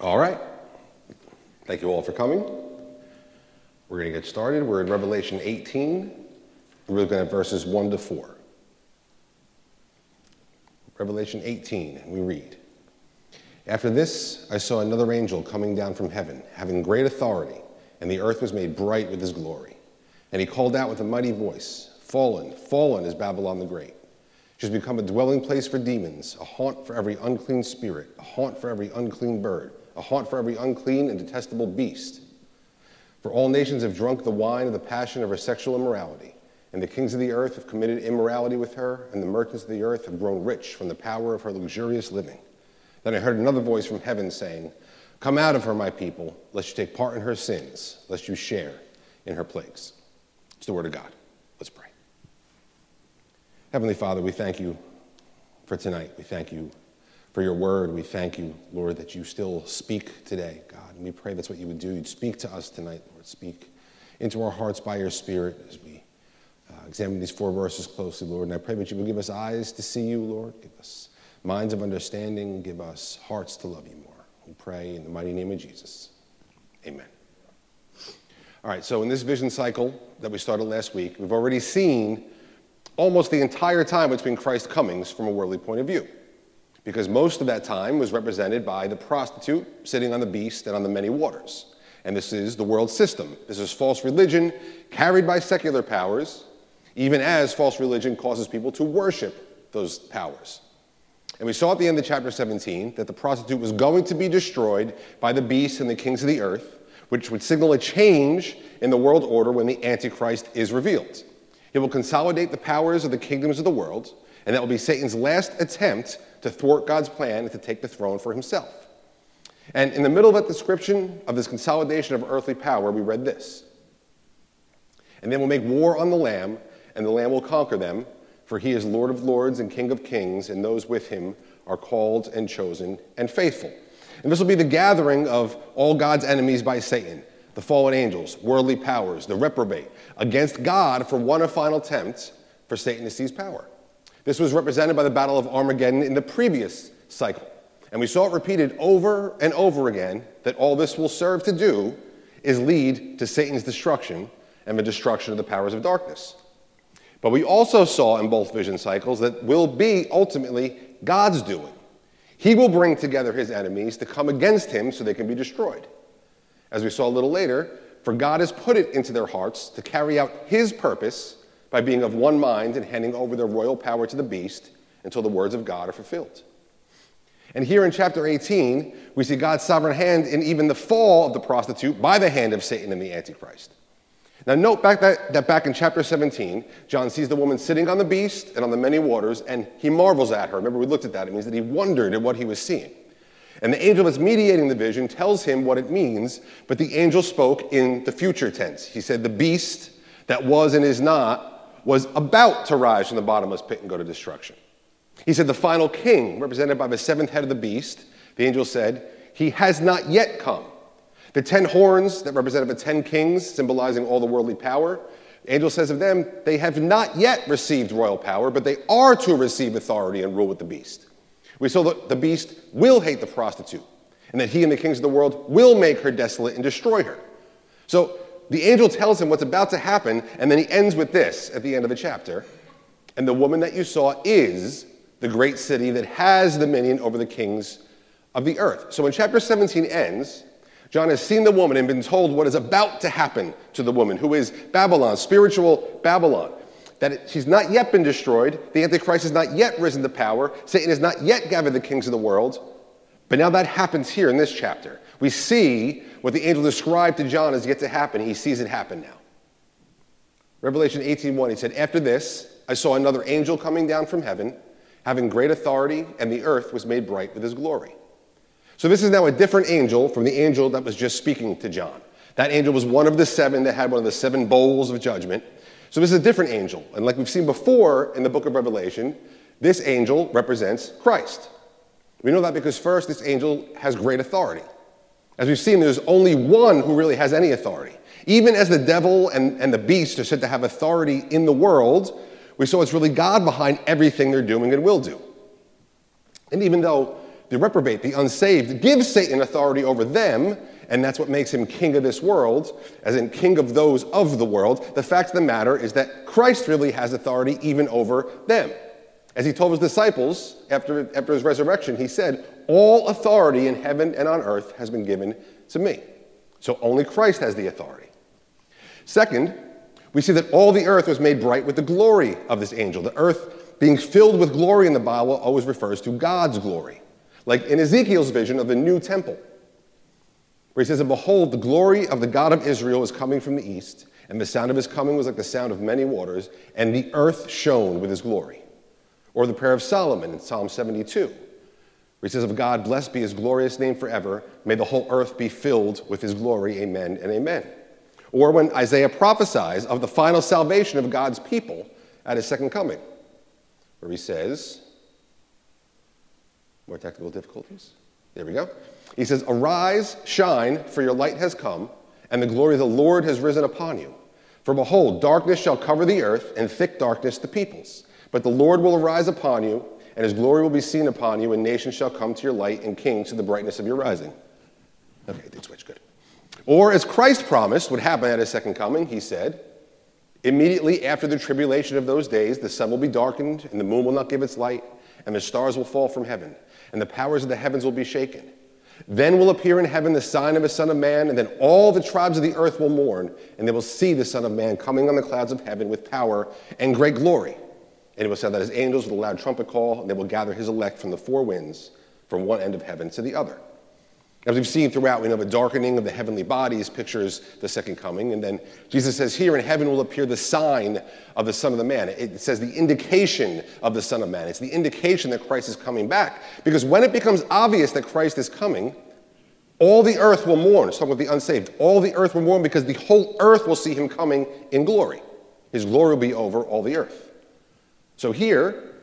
All right. Thank you all for coming. We're going to get started. We're in Revelation 18. We're looking at verses 1 to 4. Revelation 18, we read After this, I saw another angel coming down from heaven, having great authority, and the earth was made bright with his glory. And he called out with a mighty voice Fallen, fallen is Babylon the Great. She has become a dwelling place for demons, a haunt for every unclean spirit, a haunt for every unclean bird a haunt for every unclean and detestable beast. For all nations have drunk the wine of the passion of her sexual immorality, and the kings of the earth have committed immorality with her, and the merchants of the earth have grown rich from the power of her luxurious living. Then I heard another voice from heaven saying, Come out of her, my people, lest you take part in her sins, lest you share in her plagues. It's the word of God. Let's pray. Heavenly Father, we thank you for tonight. We thank you for your word. We thank you, Lord, that you still speak today, God. And we pray that's what you would do. You'd speak to us tonight, Lord. Speak into our hearts by your Spirit as we uh, examine these four verses closely, Lord. And I pray that you would give us eyes to see you, Lord. Give us minds of understanding. Give us hearts to love you more. We pray in the mighty name of Jesus. Amen. All right, so in this vision cycle that we started last week, we've already seen almost the entire time between Christ's comings from a worldly point of view because most of that time was represented by the prostitute sitting on the beast and on the many waters. And this is the world system. This is false religion carried by secular powers, even as false religion causes people to worship those powers. And we saw at the end of chapter 17 that the prostitute was going to be destroyed by the beast and the kings of the earth, which would signal a change in the world order when the Antichrist is revealed. He will consolidate the powers of the kingdoms of the world, and that will be Satan's last attempt to thwart God's plan and to take the throne for himself. And in the middle of that description of this consolidation of earthly power, we read this. And then we'll make war on the Lamb, and the Lamb will conquer them, for he is Lord of lords and King of kings, and those with him are called and chosen and faithful. And this will be the gathering of all God's enemies by Satan the fallen angels, worldly powers, the reprobate, against God for one final attempt for Satan to seize power. This was represented by the Battle of Armageddon in the previous cycle. And we saw it repeated over and over again that all this will serve to do is lead to Satan's destruction and the destruction of the powers of darkness. But we also saw in both vision cycles that will be ultimately God's doing. He will bring together his enemies to come against him so they can be destroyed. As we saw a little later, for God has put it into their hearts to carry out his purpose by being of one mind and handing over their royal power to the beast until the words of God are fulfilled. And here in chapter 18, we see God's sovereign hand in even the fall of the prostitute by the hand of Satan and the Antichrist. Now, note back that, that back in chapter 17, John sees the woman sitting on the beast and on the many waters, and he marvels at her. Remember, we looked at that. It means that he wondered at what he was seeing. And the angel that's mediating the vision tells him what it means, but the angel spoke in the future tense. He said, The beast that was and is not was about to rise from the bottomless pit and go to destruction. He said, The final king, represented by the seventh head of the beast, the angel said, He has not yet come. The ten horns that represented the ten kings, symbolizing all the worldly power, the angel says of them, They have not yet received royal power, but they are to receive authority and rule with the beast. We saw that the beast will hate the prostitute, and that he and the kings of the world will make her desolate and destroy her. So the angel tells him what's about to happen, and then he ends with this at the end of the chapter. And the woman that you saw is the great city that has dominion over the kings of the earth. So when chapter 17 ends, John has seen the woman and been told what is about to happen to the woman, who is Babylon, spiritual Babylon. That she's not yet been destroyed, the Antichrist has not yet risen to power, Satan has not yet gathered the kings of the world. But now that happens here in this chapter. We see what the angel described to John is yet to happen. He sees it happen now. Revelation 18:1, he said, After this, I saw another angel coming down from heaven, having great authority, and the earth was made bright with his glory. So this is now a different angel from the angel that was just speaking to John. That angel was one of the seven that had one of the seven bowls of judgment. So this is a different angel. And like we've seen before in the book of Revelation, this angel represents Christ. We know that because first, this angel has great authority. As we've seen, there's only one who really has any authority. Even as the devil and, and the beast are said to have authority in the world, we saw it's really God behind everything they're doing and will do. And even though the reprobate, the unsaved, gives Satan authority over them, and that's what makes him king of this world, as in king of those of the world. The fact of the matter is that Christ really has authority even over them. As he told his disciples after, after his resurrection, he said, All authority in heaven and on earth has been given to me. So only Christ has the authority. Second, we see that all the earth was made bright with the glory of this angel. The earth being filled with glory in the Bible always refers to God's glory. Like in Ezekiel's vision of the new temple, where he says, And behold, the glory of the God of Israel is coming from the east, and the sound of his coming was like the sound of many waters, and the earth shone with his glory. Or the prayer of Solomon in Psalm 72, where he says, Of God, blessed be his glorious name forever. May the whole earth be filled with his glory. Amen and amen. Or when Isaiah prophesies of the final salvation of God's people at his second coming, where he says, More technical difficulties? There we go. He says, Arise, shine, for your light has come, and the glory of the Lord has risen upon you. For behold, darkness shall cover the earth, and thick darkness the peoples. But the Lord will arise upon you, and his glory will be seen upon you, and nations shall come to your light, and kings to the brightness of your rising. Okay, did switch, good. Or as Christ promised would happen at his second coming, he said, Immediately after the tribulation of those days, the sun will be darkened, and the moon will not give its light, and the stars will fall from heaven, and the powers of the heavens will be shaken. Then will appear in heaven the sign of a Son of Man, and then all the tribes of the earth will mourn, and they will see the Son of Man coming on the clouds of heaven with power and great glory. And it will sound that his angels with a loud trumpet call, and they will gather his elect from the four winds, from one end of heaven to the other. As we've seen throughout, we know the darkening of the heavenly bodies pictures the second coming. And then Jesus says, Here in heaven will appear the sign of the Son of the Man. It says the indication of the Son of Man. It's the indication that Christ is coming back. Because when it becomes obvious that Christ is coming, all the earth will mourn. It's talking about the unsaved. All the earth will mourn because the whole earth will see him coming in glory. His glory will be over all the earth. So here,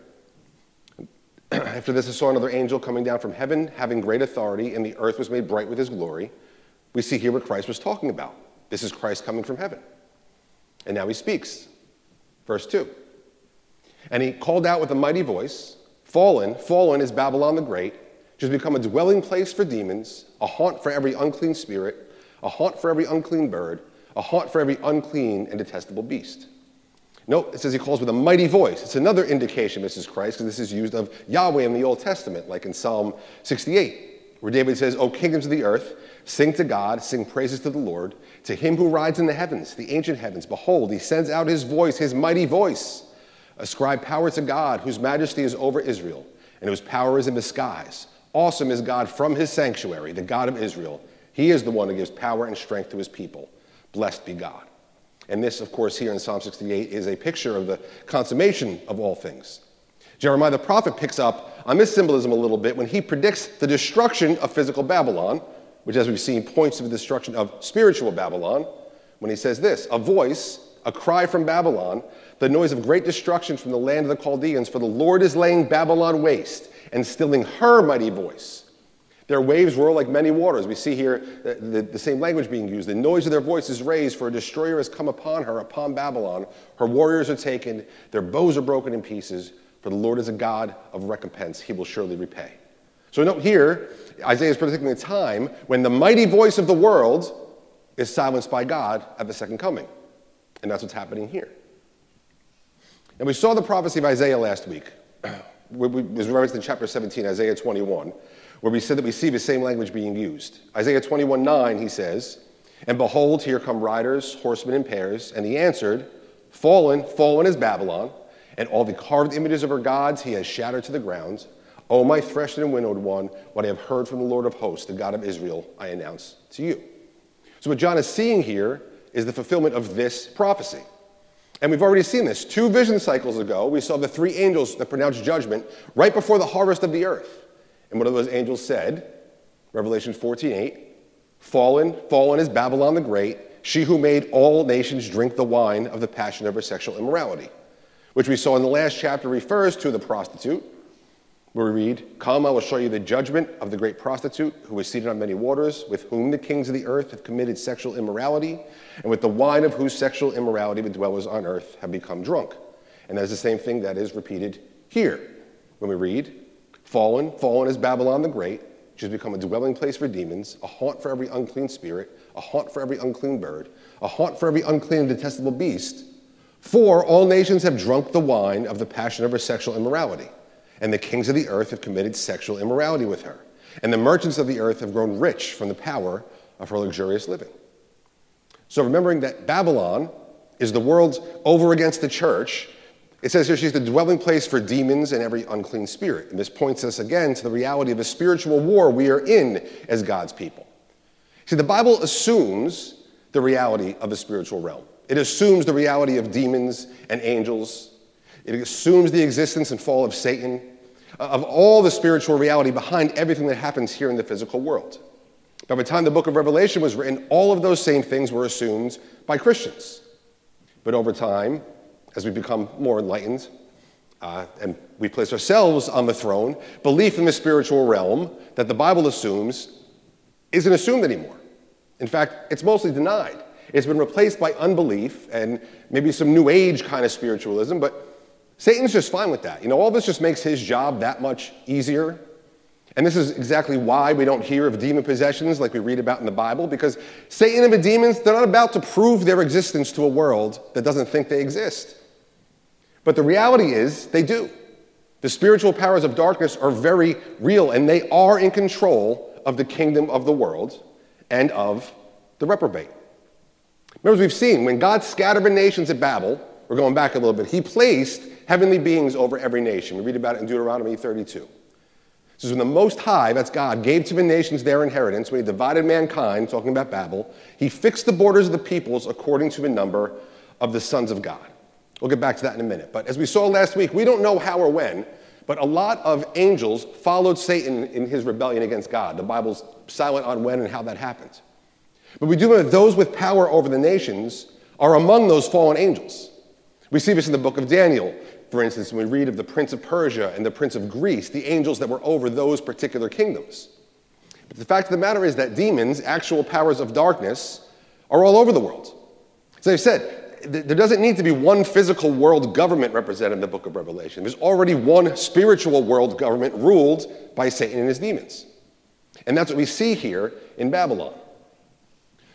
after this, I saw another angel coming down from heaven, having great authority, and the earth was made bright with his glory. We see here what Christ was talking about. This is Christ coming from heaven. And now he speaks. Verse 2. And he called out with a mighty voice Fallen, fallen is Babylon the Great, which has become a dwelling place for demons, a haunt for every unclean spirit, a haunt for every unclean bird, a haunt for every unclean and detestable beast. Note, it says he calls with a mighty voice. It's another indication this is Christ, because this is used of Yahweh in the Old Testament, like in Psalm 68, where David says, O kingdoms of the earth, sing to God, sing praises to the Lord, to him who rides in the heavens, the ancient heavens. Behold, he sends out his voice, his mighty voice. Ascribe power to God, whose majesty is over Israel, and whose power is in the skies. Awesome is God from his sanctuary, the God of Israel. He is the one who gives power and strength to his people. Blessed be God. And this, of course, here in Psalm 68 is a picture of the consummation of all things. Jeremiah the prophet picks up on this symbolism a little bit when he predicts the destruction of physical Babylon, which, as we've seen, points to the destruction of spiritual Babylon, when he says this A voice, a cry from Babylon, the noise of great destruction from the land of the Chaldeans, for the Lord is laying Babylon waste and stilling her mighty voice. Their waves roar like many waters. We see here the, the, the, same language being used. The noise of their voice is raised, for a destroyer has come upon her, upon Babylon. Her warriors are taken, their bows are broken in pieces, for the Lord is a God of recompense. He will surely repay. So note here, Isaiah is predicting a time when the mighty voice of the world is silenced by God at the second coming. And that's what's happening here. And we saw the prophecy of Isaiah last week. It was referenced in chapter 17, Isaiah 21 where we said that we see the same language being used. Isaiah 21 9, he says, And behold, here come riders, horsemen in pairs. And he answered, Fallen, fallen is Babylon, and all the carved images of her gods he has shattered to the ground. O my threshed and winnowed one, what I have heard from the Lord of hosts, the God of Israel, I announce to you. So, what John is seeing here is the fulfillment of this prophecy. And we've already seen this. Two vision cycles ago, we saw the three angels that pronounced judgment right before the harvest of the earth. And one of those angels said, Revelation 14 8, Fallen, fallen is Babylon the Great, she who made all nations drink the wine of the passion of her sexual immorality, which we saw in the last chapter refers to the prostitute, where we read, Come, I will show you the judgment of the great prostitute who is seated on many waters, with whom the kings of the earth have committed sexual immorality, and with the wine of whose sexual immorality the dwellers on earth have become drunk. And that is the same thing that is repeated here when we read, Fallen, fallen is Babylon the Great, has become a dwelling place for demons, a haunt for every unclean spirit, a haunt for every unclean bird, a haunt for every unclean and detestable beast. For all nations have drunk the wine of the passion of her sexual immorality, and the kings of the earth have committed sexual immorality with her, and the merchants of the earth have grown rich from the power of her luxurious living. So, remembering that Babylon is the world over against the church, it says here she's the dwelling place for demons and every unclean spirit. And this points us again to the reality of a spiritual war we are in as God's people. See, the Bible assumes the reality of the spiritual realm, it assumes the reality of demons and angels, it assumes the existence and fall of Satan, uh, of all the spiritual reality behind everything that happens here in the physical world. By the time the book of Revelation was written, all of those same things were assumed by Christians. But over time, as we become more enlightened uh, and we place ourselves on the throne, belief in the spiritual realm that the Bible assumes isn't assumed anymore. In fact, it's mostly denied. It's been replaced by unbelief and maybe some new age kind of spiritualism, but Satan's just fine with that. You know, all this just makes his job that much easier and this is exactly why we don't hear of demon possessions like we read about in the Bible, because Satan and the demons, they're not about to prove their existence to a world that doesn't think they exist. But the reality is, they do. The spiritual powers of darkness are very real, and they are in control of the kingdom of the world and of the reprobate. Remember, we've seen, when God scattered the nations at Babel, we're going back a little bit, he placed heavenly beings over every nation. We read about it in Deuteronomy 32. This is when the Most High, that's God, gave to the nations their inheritance, when he divided mankind, talking about Babel, he fixed the borders of the peoples according to the number of the sons of God. We'll get back to that in a minute. But as we saw last week, we don't know how or when, but a lot of angels followed Satan in his rebellion against God. The Bible's silent on when and how that happened. But we do know that those with power over the nations are among those fallen angels. We see this in the book of Daniel. For instance, when we read of the prince of Persia and the prince of Greece, the angels that were over those particular kingdoms. But the fact of the matter is that demons, actual powers of darkness, are all over the world. As I've said, there doesn't need to be one physical world government represented in the book of Revelation. There's already one spiritual world government ruled by Satan and his demons. And that's what we see here in Babylon.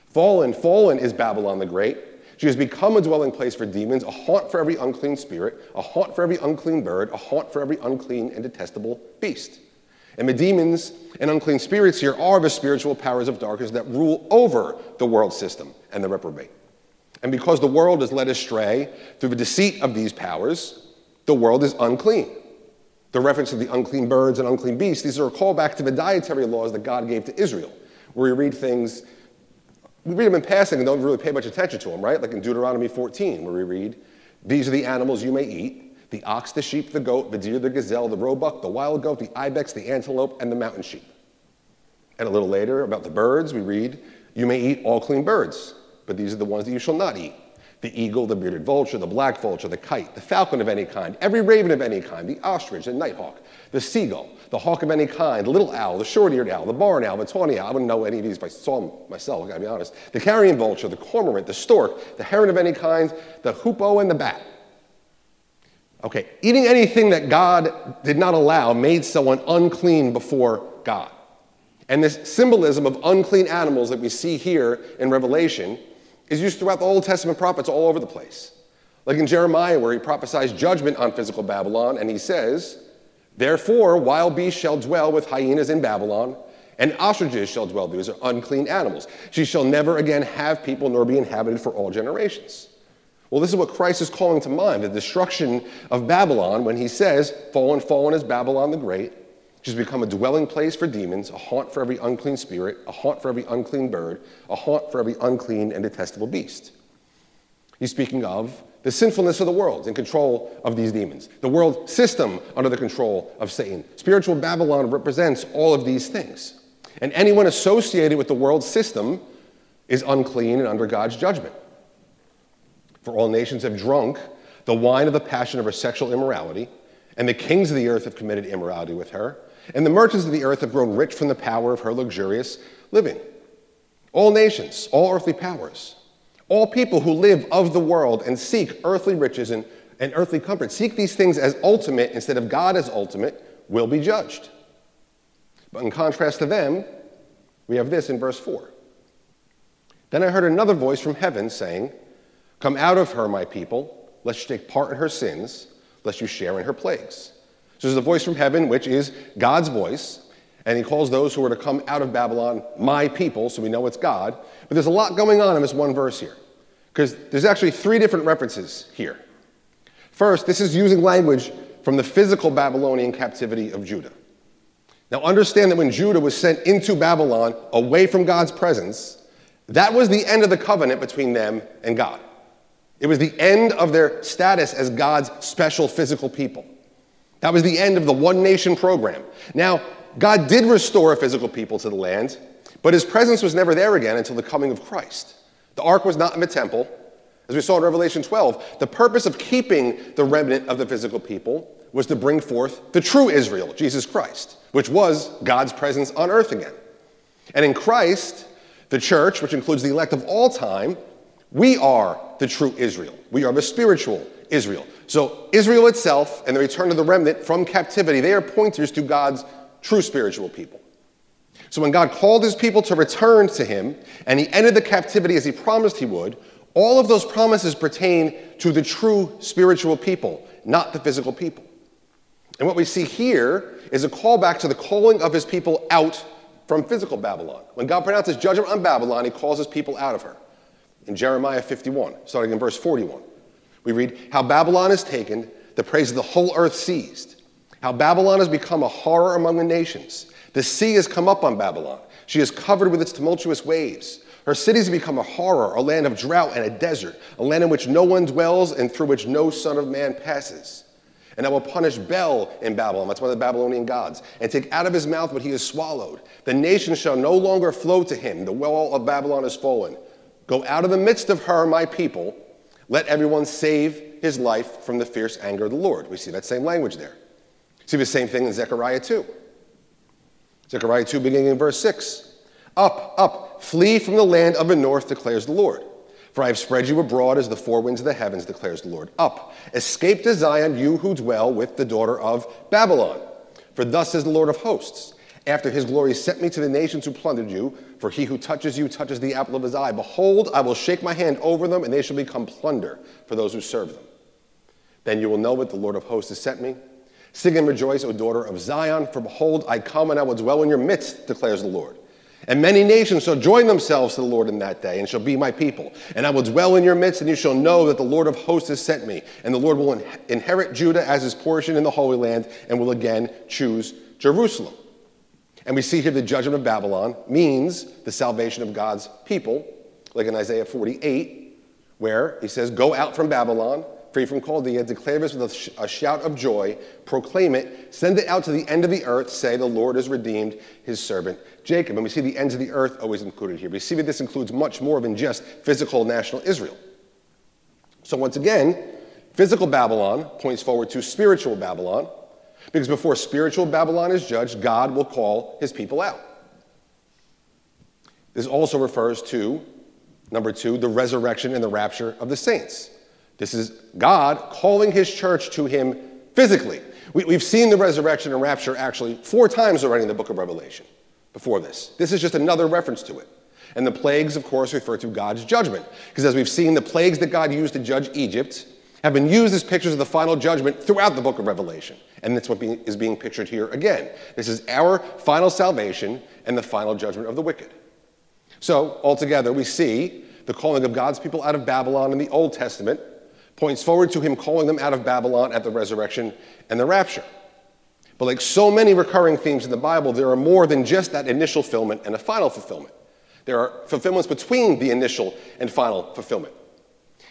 Fallen, fallen is Babylon the Great, she has become a dwelling place for demons, a haunt for every unclean spirit, a haunt for every unclean bird, a haunt for every unclean and detestable beast. And the demons and unclean spirits here are the spiritual powers of darkness that rule over the world system and the reprobate. And because the world is led astray through the deceit of these powers, the world is unclean. The reference to the unclean birds and unclean beasts, these are a callback to the dietary laws that God gave to Israel, where we read things we read them in passing and don't really pay much attention to them, right? Like in Deuteronomy 14, where we read, These are the animals you may eat the ox, the sheep, the goat, the deer, the gazelle, the roebuck, the wild goat, the ibex, the antelope, and the mountain sheep. And a little later, about the birds, we read, You may eat all clean birds, but these are the ones that you shall not eat the eagle, the bearded vulture, the black vulture, the kite, the falcon of any kind, every raven of any kind, the ostrich, the nighthawk, the seagull, the hawk of any kind, the little owl, the short-eared owl, the barn owl, the tawny owl. I wouldn't know any of these if I saw them myself, I gotta be honest. The carrion vulture, the cormorant, the stork, the heron of any kind, the hoopoe, and the bat. Okay, eating anything that God did not allow made someone unclean before God. And this symbolism of unclean animals that we see here in Revelation is used throughout the Old Testament prophets all over the place. Like in Jeremiah, where he prophesies judgment on physical Babylon, and he says, Therefore, wild beasts shall dwell with hyenas in Babylon, and ostriches shall dwell. These are unclean animals. She shall never again have people, nor be inhabited for all generations. Well, this is what Christ is calling to mind the destruction of Babylon when he says, Fallen, fallen is Babylon the Great. She's become a dwelling place for demons, a haunt for every unclean spirit, a haunt for every unclean bird, a haunt for every unclean and detestable beast. He's speaking of the sinfulness of the world in control of these demons, the world system under the control of Satan. Spiritual Babylon represents all of these things. And anyone associated with the world system is unclean and under God's judgment. For all nations have drunk the wine of the passion of her sexual immorality, and the kings of the earth have committed immorality with her, and the merchants of the earth have grown rich from the power of her luxurious living. All nations, all earthly powers, all people who live of the world and seek earthly riches and, and earthly comfort, seek these things as ultimate instead of God as ultimate, will be judged. But in contrast to them, we have this in verse 4. Then I heard another voice from heaven saying, Come out of her, my people, lest you take part in her sins, lest you share in her plagues. So there's a voice from heaven, which is God's voice, and he calls those who are to come out of Babylon my people, so we know it's God. But there's a lot going on in this one verse here, because there's actually three different references here. First, this is using language from the physical Babylonian captivity of Judah. Now, understand that when Judah was sent into Babylon away from God's presence, that was the end of the covenant between them and God. It was the end of their status as God's special physical people. That was the end of the one nation program. Now, God did restore a physical people to the land, but his presence was never there again until the coming of Christ. The ark was not in the temple. As we saw in Revelation 12, the purpose of keeping the remnant of the physical people was to bring forth the true Israel, Jesus Christ, which was God's presence on earth again. And in Christ, the church, which includes the elect of all time, we are the true Israel. We are the spiritual Israel. So, Israel itself and the return of the remnant from captivity, they are pointers to God's true spiritual people. So, when God called his people to return to him and he ended the captivity as he promised he would, all of those promises pertain to the true spiritual people, not the physical people. And what we see here is a callback to the calling of his people out from physical Babylon. When God pronounces judgment on Babylon, he calls his people out of her. In Jeremiah 51, starting in verse 41, we read, How Babylon is taken, the praise of the whole earth seized. How Babylon has become a horror among the nations. The sea has come up on Babylon. She is covered with its tumultuous waves. Her cities have become a horror, a land of drought and a desert, a land in which no one dwells and through which no son of man passes. And I will punish Bel in Babylon, that's one of the Babylonian gods, and take out of his mouth what he has swallowed. The nation shall no longer flow to him. The wall of Babylon is fallen. Go out of the midst of her, my people. Let everyone save his life from the fierce anger of the Lord. We see that same language there. See the same thing in Zechariah 2. Zechariah 2, beginning in verse 6. Up, up, flee from the land of the north, declares the Lord. For I have spread you abroad as the four winds of the heavens, declares the Lord. Up, escape to Zion, you who dwell with the daughter of Babylon. For thus says the Lord of hosts After his glory sent me to the nations who plundered you, for he who touches you touches the apple of his eye. Behold, I will shake my hand over them, and they shall become plunder for those who serve them. Then you will know that the Lord of hosts has sent me. Sing and rejoice, O daughter of Zion, for behold, I come and I will dwell in your midst, declares the Lord. And many nations shall join themselves to the Lord in that day, and shall be my people. And I will dwell in your midst, and you shall know that the Lord of hosts has sent me. And the Lord will inherit Judah as his portion in the Holy Land, and will again choose Jerusalem. And we see here the judgment of Babylon means the salvation of God's people, like in Isaiah 48, where he says, Go out from Babylon free from Chaldea, declare this with a, sh- a, shout of joy, proclaim it, send it out to the end of the earth, say, The Lord has redeemed his servant Jacob. And we see the ends of the earth always included here. We see that this includes much more than just physical national Israel. So, once again, physical Babylon points forward to spiritual Babylon, because before spiritual Babylon is judged, God will call his people out. This also refers to, number two, the resurrection and the rapture of the saints. This is God calling his church to him physically. We, have seen the resurrection and rapture actually four times already in the book of Revelation before this. This is just another reference to it. And the plagues, of course, refer to God's judgment. Because as we've seen, the plagues that God used to judge Egypt have been used as pictures of the final judgment throughout the book of Revelation. And that's what is being pictured here again. This is our final salvation and the final judgment of the wicked. So, altogether, we see the calling of God's people out of Babylon in the Old Testament points forward to him calling them out of Babylon at the resurrection and the rapture. But like so many recurring themes in the Bible, there are more than just that initial fulfillment and a final fulfillment. There are fulfillments between the initial and final fulfillment.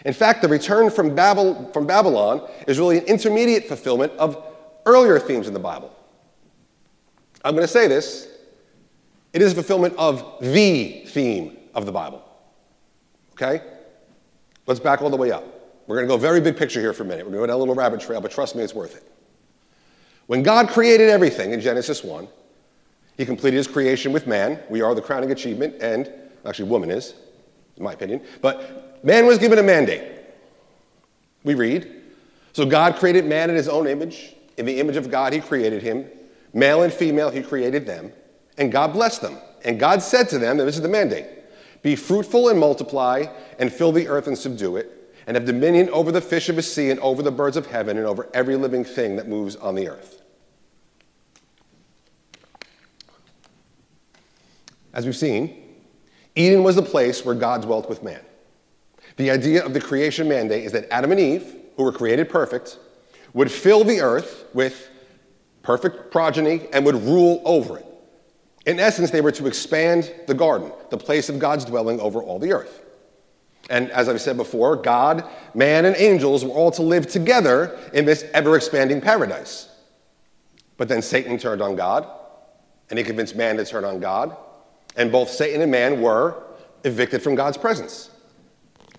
In fact, the return from, Babel, from Babylon is really an intermediate fulfillment of earlier themes in the Bible. I'm going to say this it is a fulfillment of the theme of the Bible. Okay? Let's back all the way up. We're going to go very big picture here for a minute. We're going to go down a little rabbit trail, but trust me, it's worth it. When God created everything in Genesis 1, he completed his creation with man. We are the crowning achievement, and actually, woman is, in my opinion. But man was given a mandate. We read So God created man in his own image. In the image of God, he created him. Male and female, he created them, and God blessed them. And God said to them, and this is the mandate be fruitful and multiply, and fill the earth and subdue it, and have dominion over the fish of the sea, and over the birds of heaven, and over every living thing that moves on the earth. As we've seen, Eden was the place where God dwelt with man. The idea of the creation mandate is that Adam and Eve, who were created perfect, would fill the earth with perfect progeny and would rule over it. In essence, they were to expand the garden, the place of God's dwelling over all the earth. And as I've said before, God, man, and angels were all to live together in this ever expanding paradise. But then Satan turned on God, and he convinced man to turn on God, and both Satan and man were evicted from God's presence.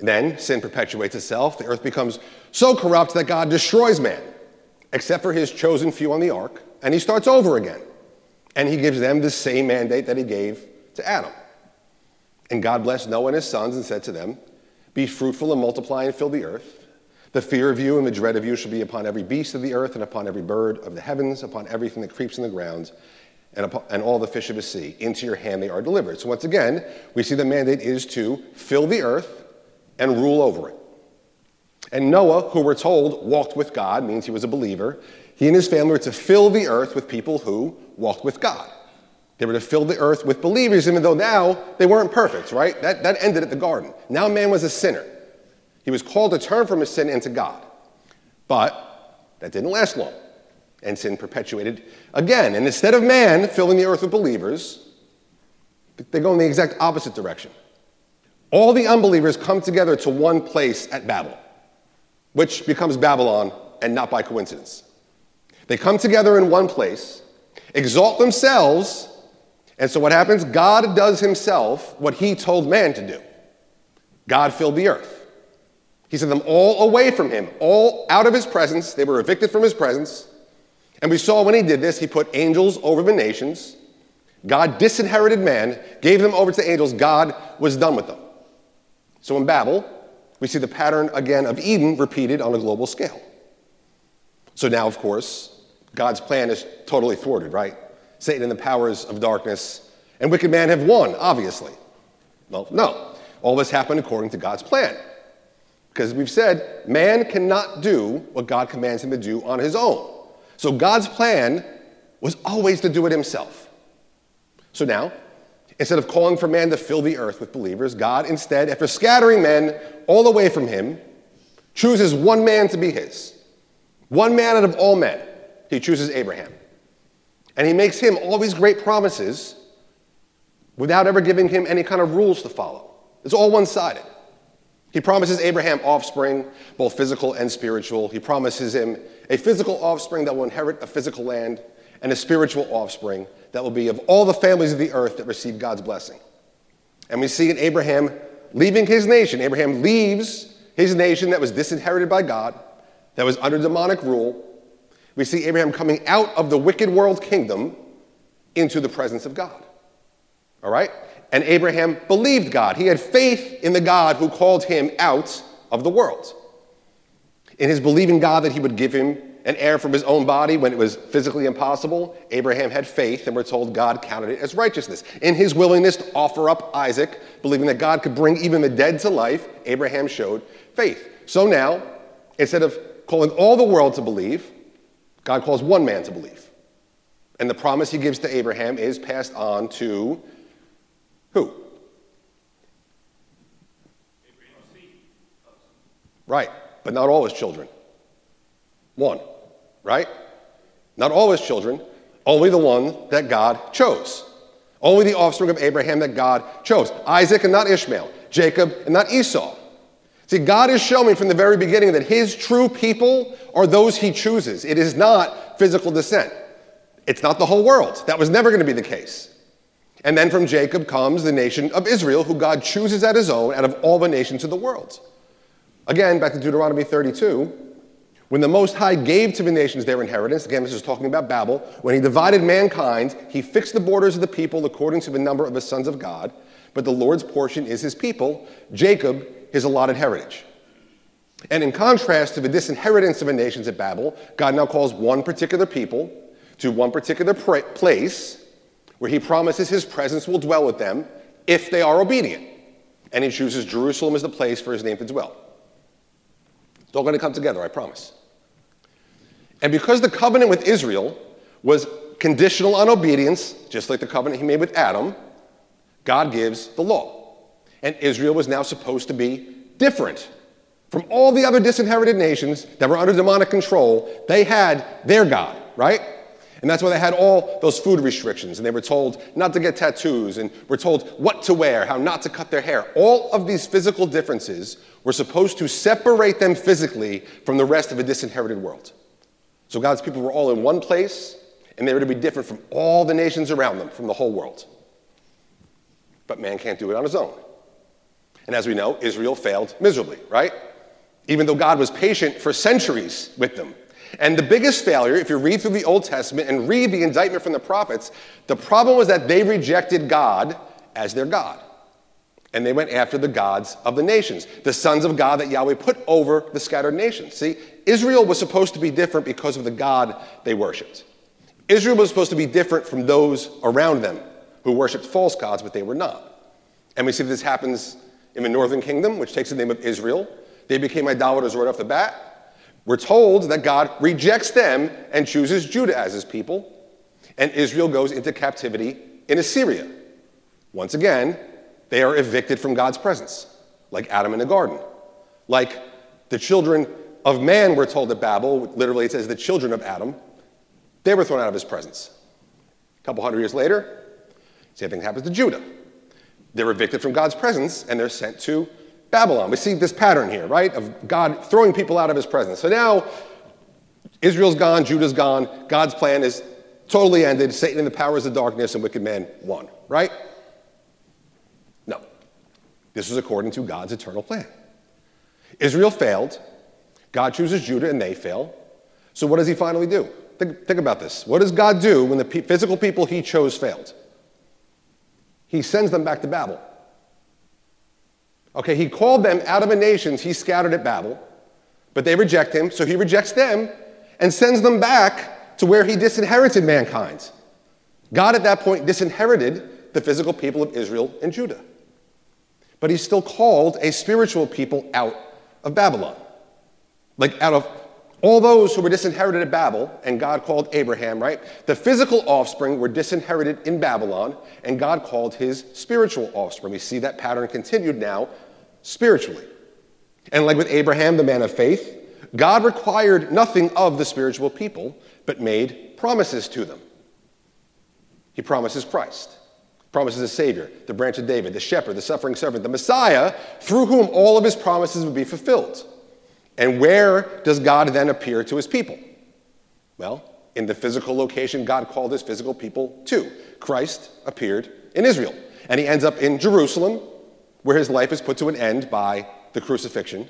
Then sin perpetuates itself, the earth becomes so corrupt that God destroys man, except for his chosen few on the ark, and he starts over again. And he gives them the same mandate that he gave to Adam. And God blessed Noah and his sons and said to them, Be fruitful and multiply and fill the earth. The fear of you and the dread of you shall be upon every beast of the earth and upon every bird of the heavens, upon everything that creeps in the ground, and, upon, and all the fish of the sea. Into your hand they are delivered. So once again, we see the mandate is to fill the earth and rule over it. And Noah, who we're told walked with God, means he was a believer. He and his family were to fill the earth with people who walked with God. They were to fill the earth with believers, even though now they weren't perfect, right? That, that ended at the garden. Now man was a sinner. He was called to turn from his sin into God. But that didn't last long, and sin perpetuated again. And instead of man filling the earth with believers, they go in the exact opposite direction. All the unbelievers come together to one place at Babel, which becomes Babylon, and not by coincidence. They come together in one place, exalt themselves, and so what happens? God does himself what he told man to do. God filled the earth. He sent them all away from him, all out of his presence. They were evicted from his presence. And we saw when he did this, he put angels over the nations. God disinherited man, gave them over to angels. God was done with them. So in Babel, we see the pattern again of Eden repeated on a global scale. So now, of course, God's plan is totally thwarted, right? Satan and the powers of darkness and wicked man have won, obviously. Well, no. All this happened according to God's plan. Because we've said man cannot do what God commands him to do on his own. So God's plan was always to do it himself. So now, instead of calling for man to fill the earth with believers, God instead, after scattering men all away from him, chooses one man to be his. One man out of all men, he chooses Abraham. And he makes him all these great promises without ever giving him any kind of rules to follow. It's all one sided. He promises Abraham offspring, both physical and spiritual. He promises him a physical offspring that will inherit a physical land, and a spiritual offspring that will be of all the families of the earth that receive God's blessing. And we see in Abraham leaving his nation. Abraham leaves his nation that was disinherited by God that was under demonic rule, we see Abraham coming out of the wicked world kingdom into the presence of God. All right? And Abraham believed God. He had faith in the God who called him out of the world. In his believing God that he would give him an heir from his own body when it was physically impossible, Abraham had faith, and we're told God counted it as righteousness. In his willingness to offer up Isaac, believing that God could bring even the dead to life, Abraham showed faith. So now, instead of calling all the world to believe, God calls one man to believe. And the promise he gives to Abraham is passed on to who? Right, but not all his children. One, right? Not all his children, only the one that God chose. Only the offspring of Abraham that God chose. Isaac and not Ishmael. Jacob and not Esau. See, God is showing from the very beginning that his true people are those he chooses. It is not physical descent. It's not the whole world. That was never going to be the case. And then from Jacob comes the nation of Israel, who God chooses at his own out of all the nations of the world. Again, back to Deuteronomy 32, when the Most High gave to the nations their inheritance, again, this is talking about Babel, when he divided mankind, he fixed the borders of the people according to the number of the sons of God, but the Lord's portion is his people. Jacob his allotted heritage. And in contrast to the disinheritance of the nations at Babel, God now calls one particular people to one particular place where he promises his presence will dwell with them if they are obedient. And he chooses Jerusalem as the place for his name to dwell. It's all going to come together, I promise. And because the covenant with Israel was conditional on obedience, just like the covenant he made with Adam, God gives the law. And Israel was now supposed to be different from all the other disinherited nations that were under demonic control. They had their God, right? And that's why they had all those food restrictions. And they were told not to get tattoos, and were told what to wear, how not to cut their hair. All of these physical differences were supposed to separate them physically from the rest of a disinherited world. So God's people were all in one place, and they were to be different from all the nations around them, from the whole world. But man can't do it on his own. And as we know, Israel failed miserably, right? Even though God was patient for centuries with them. And the biggest failure, if you read through the Old Testament and read the indictment from the prophets, the problem was that they rejected God as their God. And they went after the gods of the nations, the sons of God that Yahweh put over the scattered nations. See, Israel was supposed to be different because of the God they worshiped. Israel was supposed to be different from those around them who worshiped false gods, but they were not. And we see that this happens in the northern kingdom, which takes the name of Israel. They became idolaters right off the bat. We're told that God rejects them and chooses Judah as his people, and Israel goes into captivity in Assyria. Once again, they are evicted from God's presence, like Adam in the garden. Like the children of man were told at Babel, literally it says the children of Adam, they were thrown out of his presence. A couple hundred years later, same thing happens to Judah. They're evicted from God's presence and they're sent to Babylon. We see this pattern here, right, of God throwing people out of his presence. So now Israel's gone, Judah's gone, God's plan is totally ended. Satan and the powers of darkness and wicked man won, right? This was according to God's eternal plan. Israel failed. God chooses Judah and they fail. So, what does he finally do? Think, think about this. What does God do when the pe- physical people he chose failed? He sends them back to Babel. Okay, he called them out of the nations he scattered at Babel, but they reject him, so he rejects them and sends them back to where he disinherited mankind. God at that point disinherited the physical people of Israel and Judah but he still called a spiritual people out of Babylon. Like out of all those who were disinherited at Babel, and God called Abraham, right? The physical offspring were disinherited in Babylon, and God called his spiritual offspring. We see that pattern continued now spiritually. And like with Abraham, the man of faith, God required nothing of the spiritual people, but made promises to them. He promises Christ promises a Savior, the branch of David, the shepherd, the suffering servant, the Messiah, through whom all of his promises would be fulfilled. And where does God then appear to his people? Well, in the physical location God called his physical people to. Christ appeared in Israel. And he ends up in Jerusalem, where his life is put to an end by the crucifixion.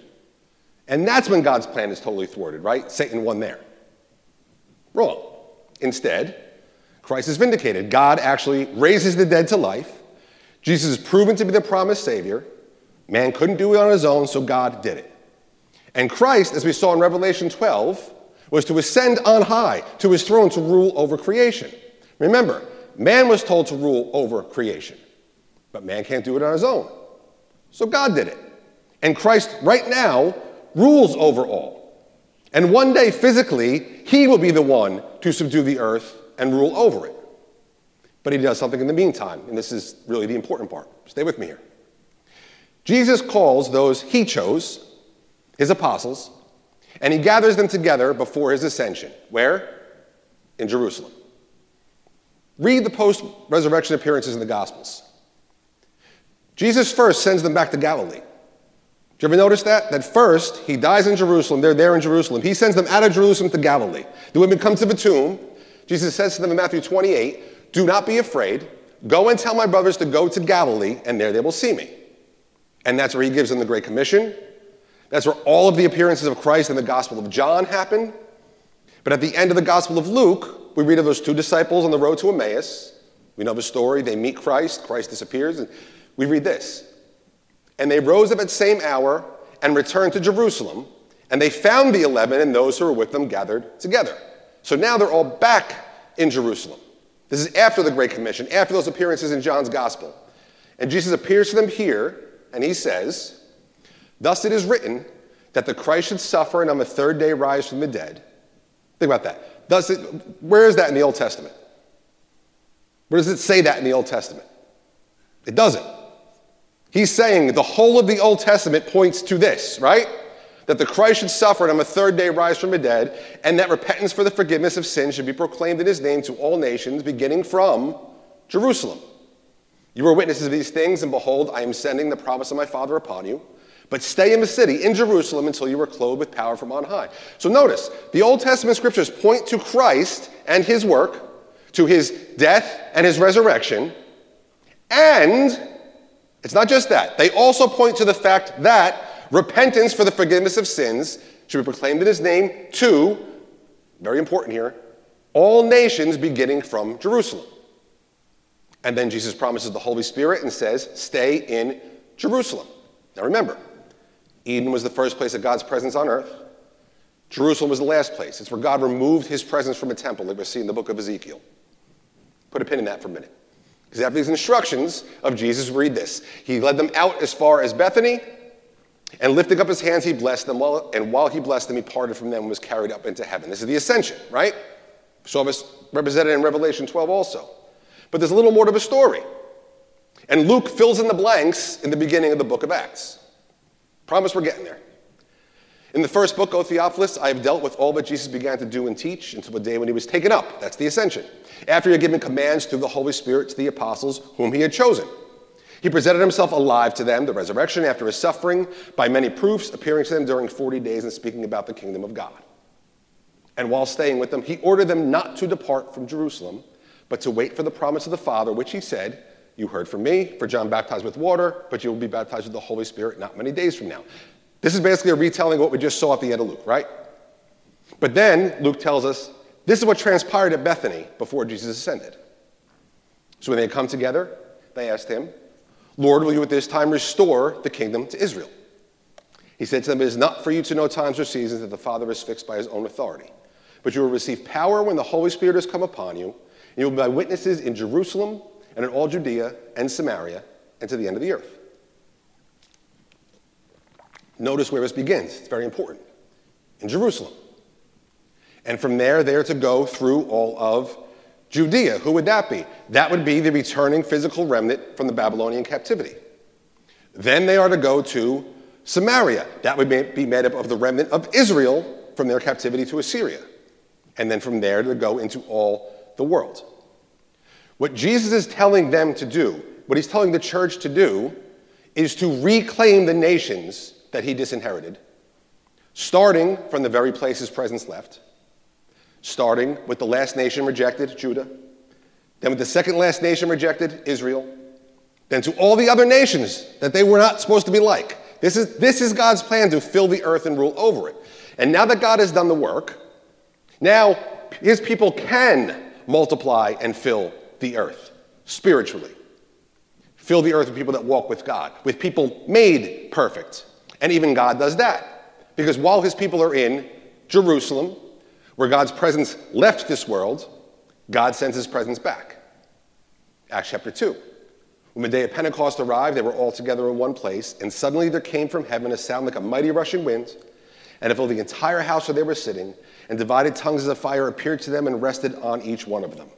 And that's when God's plan is totally thwarted, right? Satan won there. Wrong. Instead, Christ is vindicated. God actually raises the dead to life. Jesus is proven to be the promised Savior. Man couldn't do it on his own, so God did it. And Christ, as we saw in Revelation 12, was to ascend on high to his throne to rule over creation. Remember, man was told to rule over creation, but man can't do it on his own. So God did it. And Christ, right now, rules over all. And one day, physically, he will be the one to subdue the earth and rule over it. But he does something in the meantime, and this is really the important part. Stay with me here. Jesus calls those he chose, his apostles, and he gathers them together before his ascension. Where? In Jerusalem. Read the post resurrection appearances in the Gospels. Jesus first sends them back to Galilee. Did you ever notice that? That first, he dies in Jerusalem, they're there in Jerusalem. He sends them out of Jerusalem to Galilee. The women come to the tomb, Jesus says to them in Matthew 28, Do not be afraid. Go and tell my brothers to go to Galilee, and there they will see me. And that's where he gives them the Great Commission. That's where all of the appearances of Christ in the Gospel of John happen. But at the end of the Gospel of Luke, we read of those two disciples on the road to Emmaus. We know the story. They meet Christ, Christ disappears, and we read this. And they rose up at same hour and returned to Jerusalem, and they found the eleven and those who were with them gathered together. So now they're all back in Jerusalem. This is after the Great Commission, after those appearances in John's Gospel. And Jesus appears to them here, and he says, Thus it is written that the Christ should suffer and on the third day rise from the dead. Think about that. Does it, where is that in the Old Testament? Where does it say that in the Old Testament? It doesn't. He's saying the whole of the Old Testament points to this, right? That the Christ should suffer and on the third day rise from the dead, and that repentance for the forgiveness of sins should be proclaimed in his name to all nations, beginning from Jerusalem. You are witnesses of these things, and behold, I am sending the promise of my Father upon you. But stay in the city, in Jerusalem, until you are clothed with power from on high. So notice, the Old Testament scriptures point to Christ and his work, to his death and his resurrection, and it's not just that. They also point to the fact that repentance for the forgiveness of sins should be proclaimed in his name to, very important here, all nations beginning from Jerusalem. And then Jesus promises the Holy Spirit and says, Stay in Jerusalem. Now remember, Eden was the first place of God's presence on earth. Jerusalem was the last place. It's where God removed his presence from a temple that we see in the book of Ezekiel. Put a pin in that for a minute. Because after these instructions of Jesus, read this. He led them out as far as Bethany, and lifting up his hands, he blessed them. And while he blessed them, he parted from them and was carried up into heaven. This is the ascension, right? Saw this represented in Revelation 12 also. But there's a little more to the story. And Luke fills in the blanks in the beginning of the book of Acts. Promise we're getting there. In the first book, O Theophilus, I have dealt with all that Jesus began to do and teach until the day when he was taken up. That's the ascension. After he had given commands through the Holy Spirit to the apostles whom he had chosen. He presented himself alive to them, the resurrection after his suffering, by many proofs, appearing to them during 40 days and speaking about the kingdom of God. And while staying with them, he ordered them not to depart from Jerusalem, but to wait for the promise of the Father, which he said, You heard from me, for John baptized with water, but you will be baptized with the Holy Spirit not many days from now. This is basically a retelling of what we just saw at the end of Luke, right? But then Luke tells us this is what transpired at Bethany before Jesus ascended. So when they had come together, they asked him, Lord, will you at this time restore the kingdom to Israel? He said to them, It is not for you to know times or seasons that the Father has fixed by his own authority. But you will receive power when the Holy Spirit has come upon you, and you will be my witnesses in Jerusalem and in all Judea and Samaria and to the end of the earth. Notice where this begins. It's very important. In Jerusalem. And from there, they're to go through all of Judea. Who would that be? That would be the returning physical remnant from the Babylonian captivity. Then they are to go to Samaria. That would be made up of the remnant of Israel from their captivity to Assyria. And then from there to go into all the world. What Jesus is telling them to do, what he's telling the church to do, is to reclaim the nations that he disinherited, starting from the very place his presence left, starting with the last nation rejected, Judah, then with the second last nation rejected, Israel, then to all the other nations that they were not supposed to be like. This is, this is God's plan to fill the earth and rule over it. And now that God has done the work, now his people can multiply and fill the earth spiritually. Fill the earth with people that walk with God, with people made perfect. And even God does that. Because while his people are in Jerusalem, where God's presence left this world, God sends his presence back. Acts chapter 2. When the day of Pentecost arrived, they were all together in one place, and suddenly there came from heaven a sound like a mighty rushing wind, and it filled the entire house where they were sitting, and divided tongues as a fire appeared to them and rested on each one of them.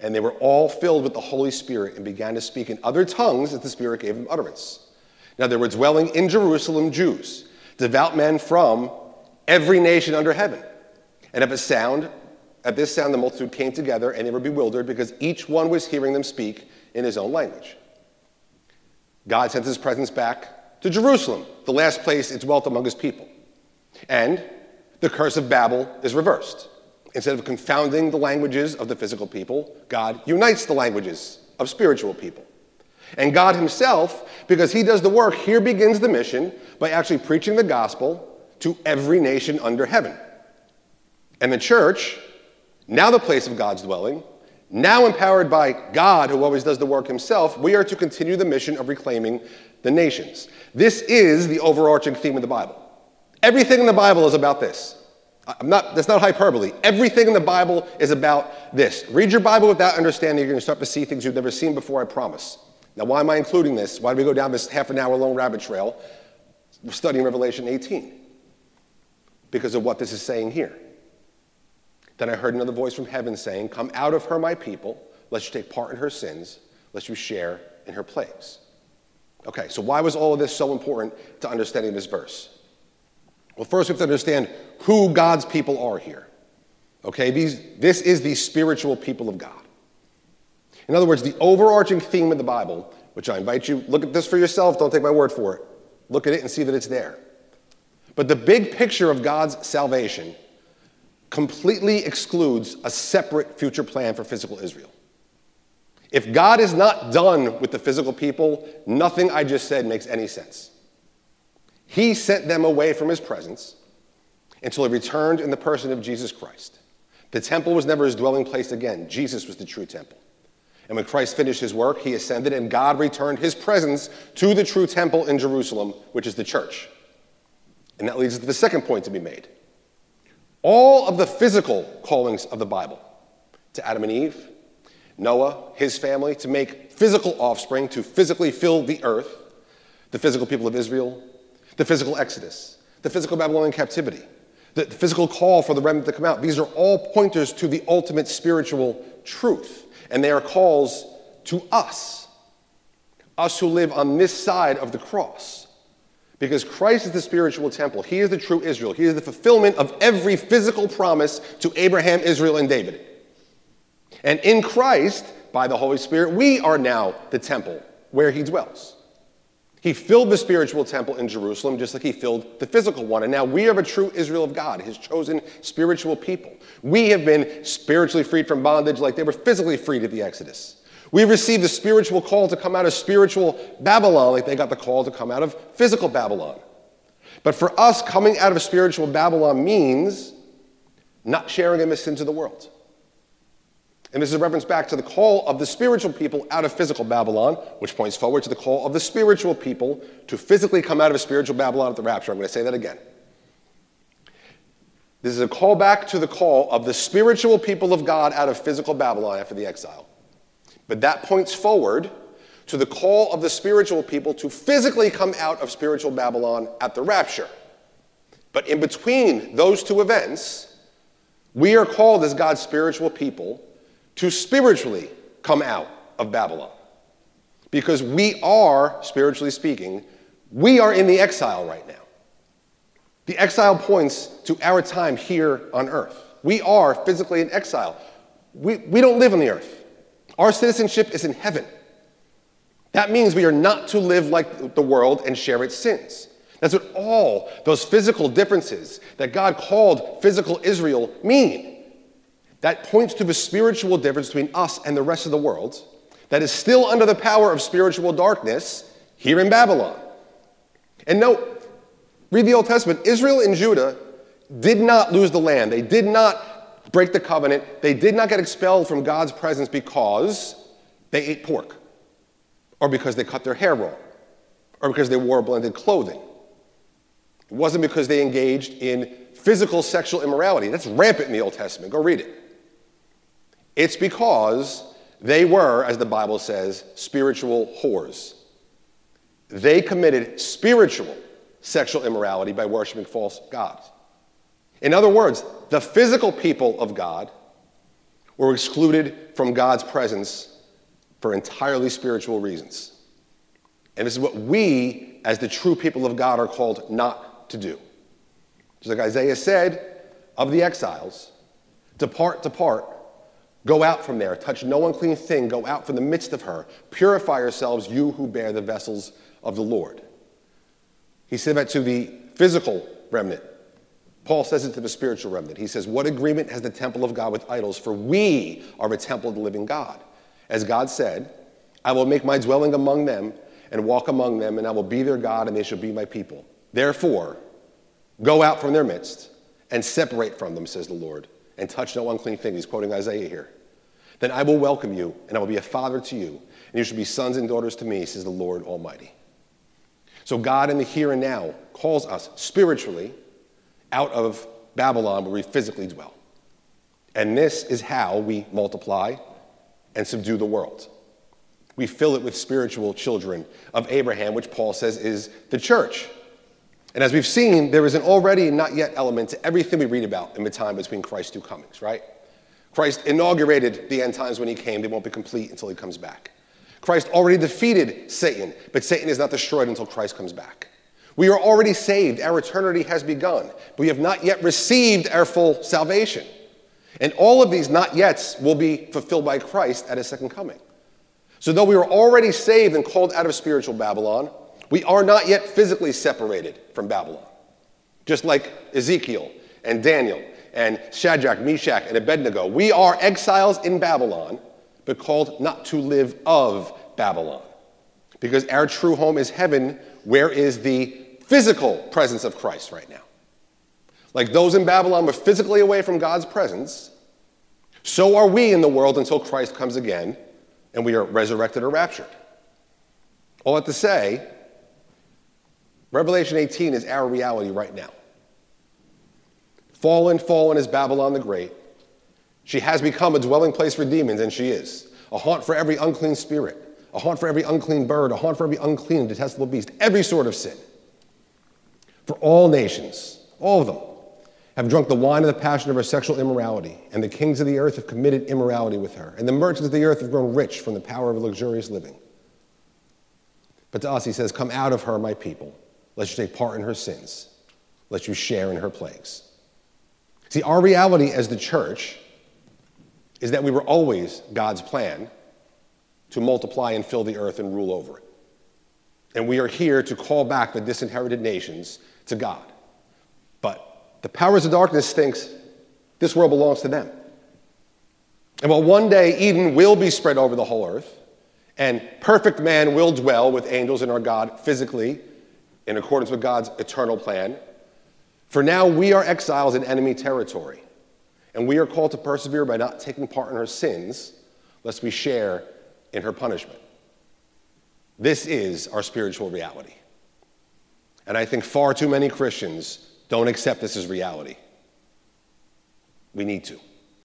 And they were all filled with the Holy Spirit and began to speak in other tongues as the Spirit gave them utterance. Now there were dwelling in Jerusalem Jews, devout men from every nation under heaven. And at a sound, at this sound, the multitude came together and they were bewildered because each one was hearing them speak in his own language. God sent his presence back to Jerusalem, the last place it dwelt among his people. And the curse of Babel is reversed. Instead of confounding the languages of the physical people, God unites the languages of spiritual people. And God Himself, because He does the work, here begins the mission by actually preaching the gospel to every nation under heaven. And the church, now the place of God's dwelling, now empowered by God, who always does the work Himself, we are to continue the mission of reclaiming the nations. This is the overarching theme of the Bible. Everything in the Bible is about this. I'm not, that's not hyperbole. Everything in the Bible is about this. Read your Bible with that understanding. You're going to start to see things you've never seen before, I promise. Now, why am I including this? Why do we go down this half an hour long rabbit trail? We're studying Revelation 18 because of what this is saying here. Then I heard another voice from heaven saying, Come out of her, my people, lest you take part in her sins, lest you share in her plagues. Okay, so why was all of this so important to understanding this verse? Well, first we have to understand who God's people are here. Okay, These, this is the spiritual people of God. In other words, the overarching theme of the Bible, which I invite you, look at this for yourself, don't take my word for it. Look at it and see that it's there. But the big picture of God's salvation completely excludes a separate future plan for physical Israel. If God is not done with the physical people, nothing I just said makes any sense. He sent them away from his presence until he returned in the person of Jesus Christ. The temple was never his dwelling place again. Jesus was the true temple. And when Christ finished his work, he ascended, and God returned his presence to the true temple in Jerusalem, which is the church. And that leads to the second point to be made. All of the physical callings of the Bible to Adam and Eve, Noah, his family, to make physical offspring, to physically fill the earth, the physical people of Israel, the physical exodus, the physical Babylonian captivity, the physical call for the remnant to come out. These are all pointers to the ultimate spiritual truth, and they are calls to us, us who live on this side of the cross. Because Christ is the spiritual temple. He is the true Israel. He is the fulfillment of every physical promise to Abraham, Israel, and David. And in Christ, by the Holy Spirit, we are now the temple where he dwells. He filled the spiritual temple in Jerusalem just like he filled the physical one. And now we are a true Israel of God, his chosen spiritual people. We have been spiritually freed from bondage like they were physically freed at the Exodus. We received the spiritual call to come out of spiritual Babylon like they got the call to come out of physical Babylon. But for us, coming out of spiritual Babylon means not sharing in the sins of the world. And this is a reference back to the call of the spiritual people out of physical Babylon, which points forward to the call of the spiritual people to physically come out of a spiritual Babylon at the rapture. I'm going to say that again. This is a call back to the call of the spiritual people of God out of physical Babylon after the exile. But that points forward to the call of the spiritual people to physically come out of spiritual Babylon at the rapture. But in between those two events, we are called as God's spiritual people to spiritually come out of Babylon. Because we are, spiritually speaking, we are in the exile right now. The exile points to our time here on earth. We are physically in exile. We, we don't live on the earth. Our citizenship is in heaven. That means we are not to live like the world and share its sins. That's what all those physical differences that God called physical Israel mean. That points to the spiritual difference between us and the rest of the world that is still under the power of spiritual darkness here in Babylon. And note, read the Old Testament, Israel and Judah did not lose the land. They did not break the covenant. They did not get expelled from God's presence because they ate pork, or because they cut their hair wrong, or because they wore blended clothing. It wasn't because they engaged in physical sexual immorality. That's rampant in the Old Testament. Go read it. It's because they were, as the Bible says, spiritual whores. They committed spiritual sexual immorality by worshiping false gods. In other words, the physical people of God were excluded from God's presence for entirely spiritual reasons. And this is what we, as the true people of God, are called not to do. Just like Isaiah said of the exiles, depart, depart Go out from there, touch no unclean thing, go out from the midst of her. Purify yourselves, you who bear the vessels of the Lord. He said that to the physical remnant. Paul says it to the spiritual remnant. He says, What agreement has the temple of God with idols? For we are a temple of the living God. As God said, I will make my dwelling among them and walk among them, and I will be their God, and they shall be my people. Therefore, go out from their midst and separate from them, says the Lord and touch no unclean thing. He's quoting Isaiah here. Then I will welcome you, and I will be a father to you, and you shall be sons and daughters to me, says the Lord Almighty. So God in the here and now calls us spiritually out of Babylon where we physically dwell. And this is how we multiply and subdue the world. We fill it with spiritual children of Abraham, which Paul says is the church. And as we've seen, there is an already not yet element to everything we read about in the time between Christ's two comings, right? Christ inaugurated the end times when he came. They won't be complete until he comes back. Christ already defeated Satan, but Satan is not destroyed until Christ comes back. We are already saved. Our eternity has begun, but we have not yet received our full salvation. And all of these not yets will be fulfilled by Christ at his second coming. So, though we are already saved and called out of spiritual Babylon, we are not yet physically separated from Babylon. Just like Ezekiel and Daniel and Shadrach, Meshach, and Abednego, we are exiles in Babylon, but called not to live of Babylon. Because our true home is heaven, where is the physical presence of Christ right now. Like those in Babylon were physically away from God's presence, so are we in the world until Christ comes again and we are resurrected or raptured. All that to say, Revelation 18 is our reality right now. Fallen, fallen is Babylon the Great. She has become a dwelling place for demons, and she is. A haunt for every unclean spirit, a haunt for every unclean bird, a haunt for every unclean and detestable beast, every sort of sin. For all nations, all of them, have drunk the wine of the passion of her sexual immorality, and the kings of the earth have committed immorality with her, and the merchants of the earth have grown rich from the power of luxurious living. But to us, he says, Come out of her, my people, lest you take part in her sins, lest you share in her plagues. See, our reality as the church is that we were always God's plan to multiply and fill the earth and rule over it. And we are here to call back the disinherited nations to God. But the powers of darkness thinks this world belongs to them. And while one day Eden will be spread over the whole earth, and perfect man will dwell with angels and our God physically in accordance with God's eternal plan, for now, we are exiles in enemy territory, and we are called to persevere by not taking part in our sins, lest we share in her punishment. This is our spiritual reality. And I think far too many Christians don't accept this as reality. We need to.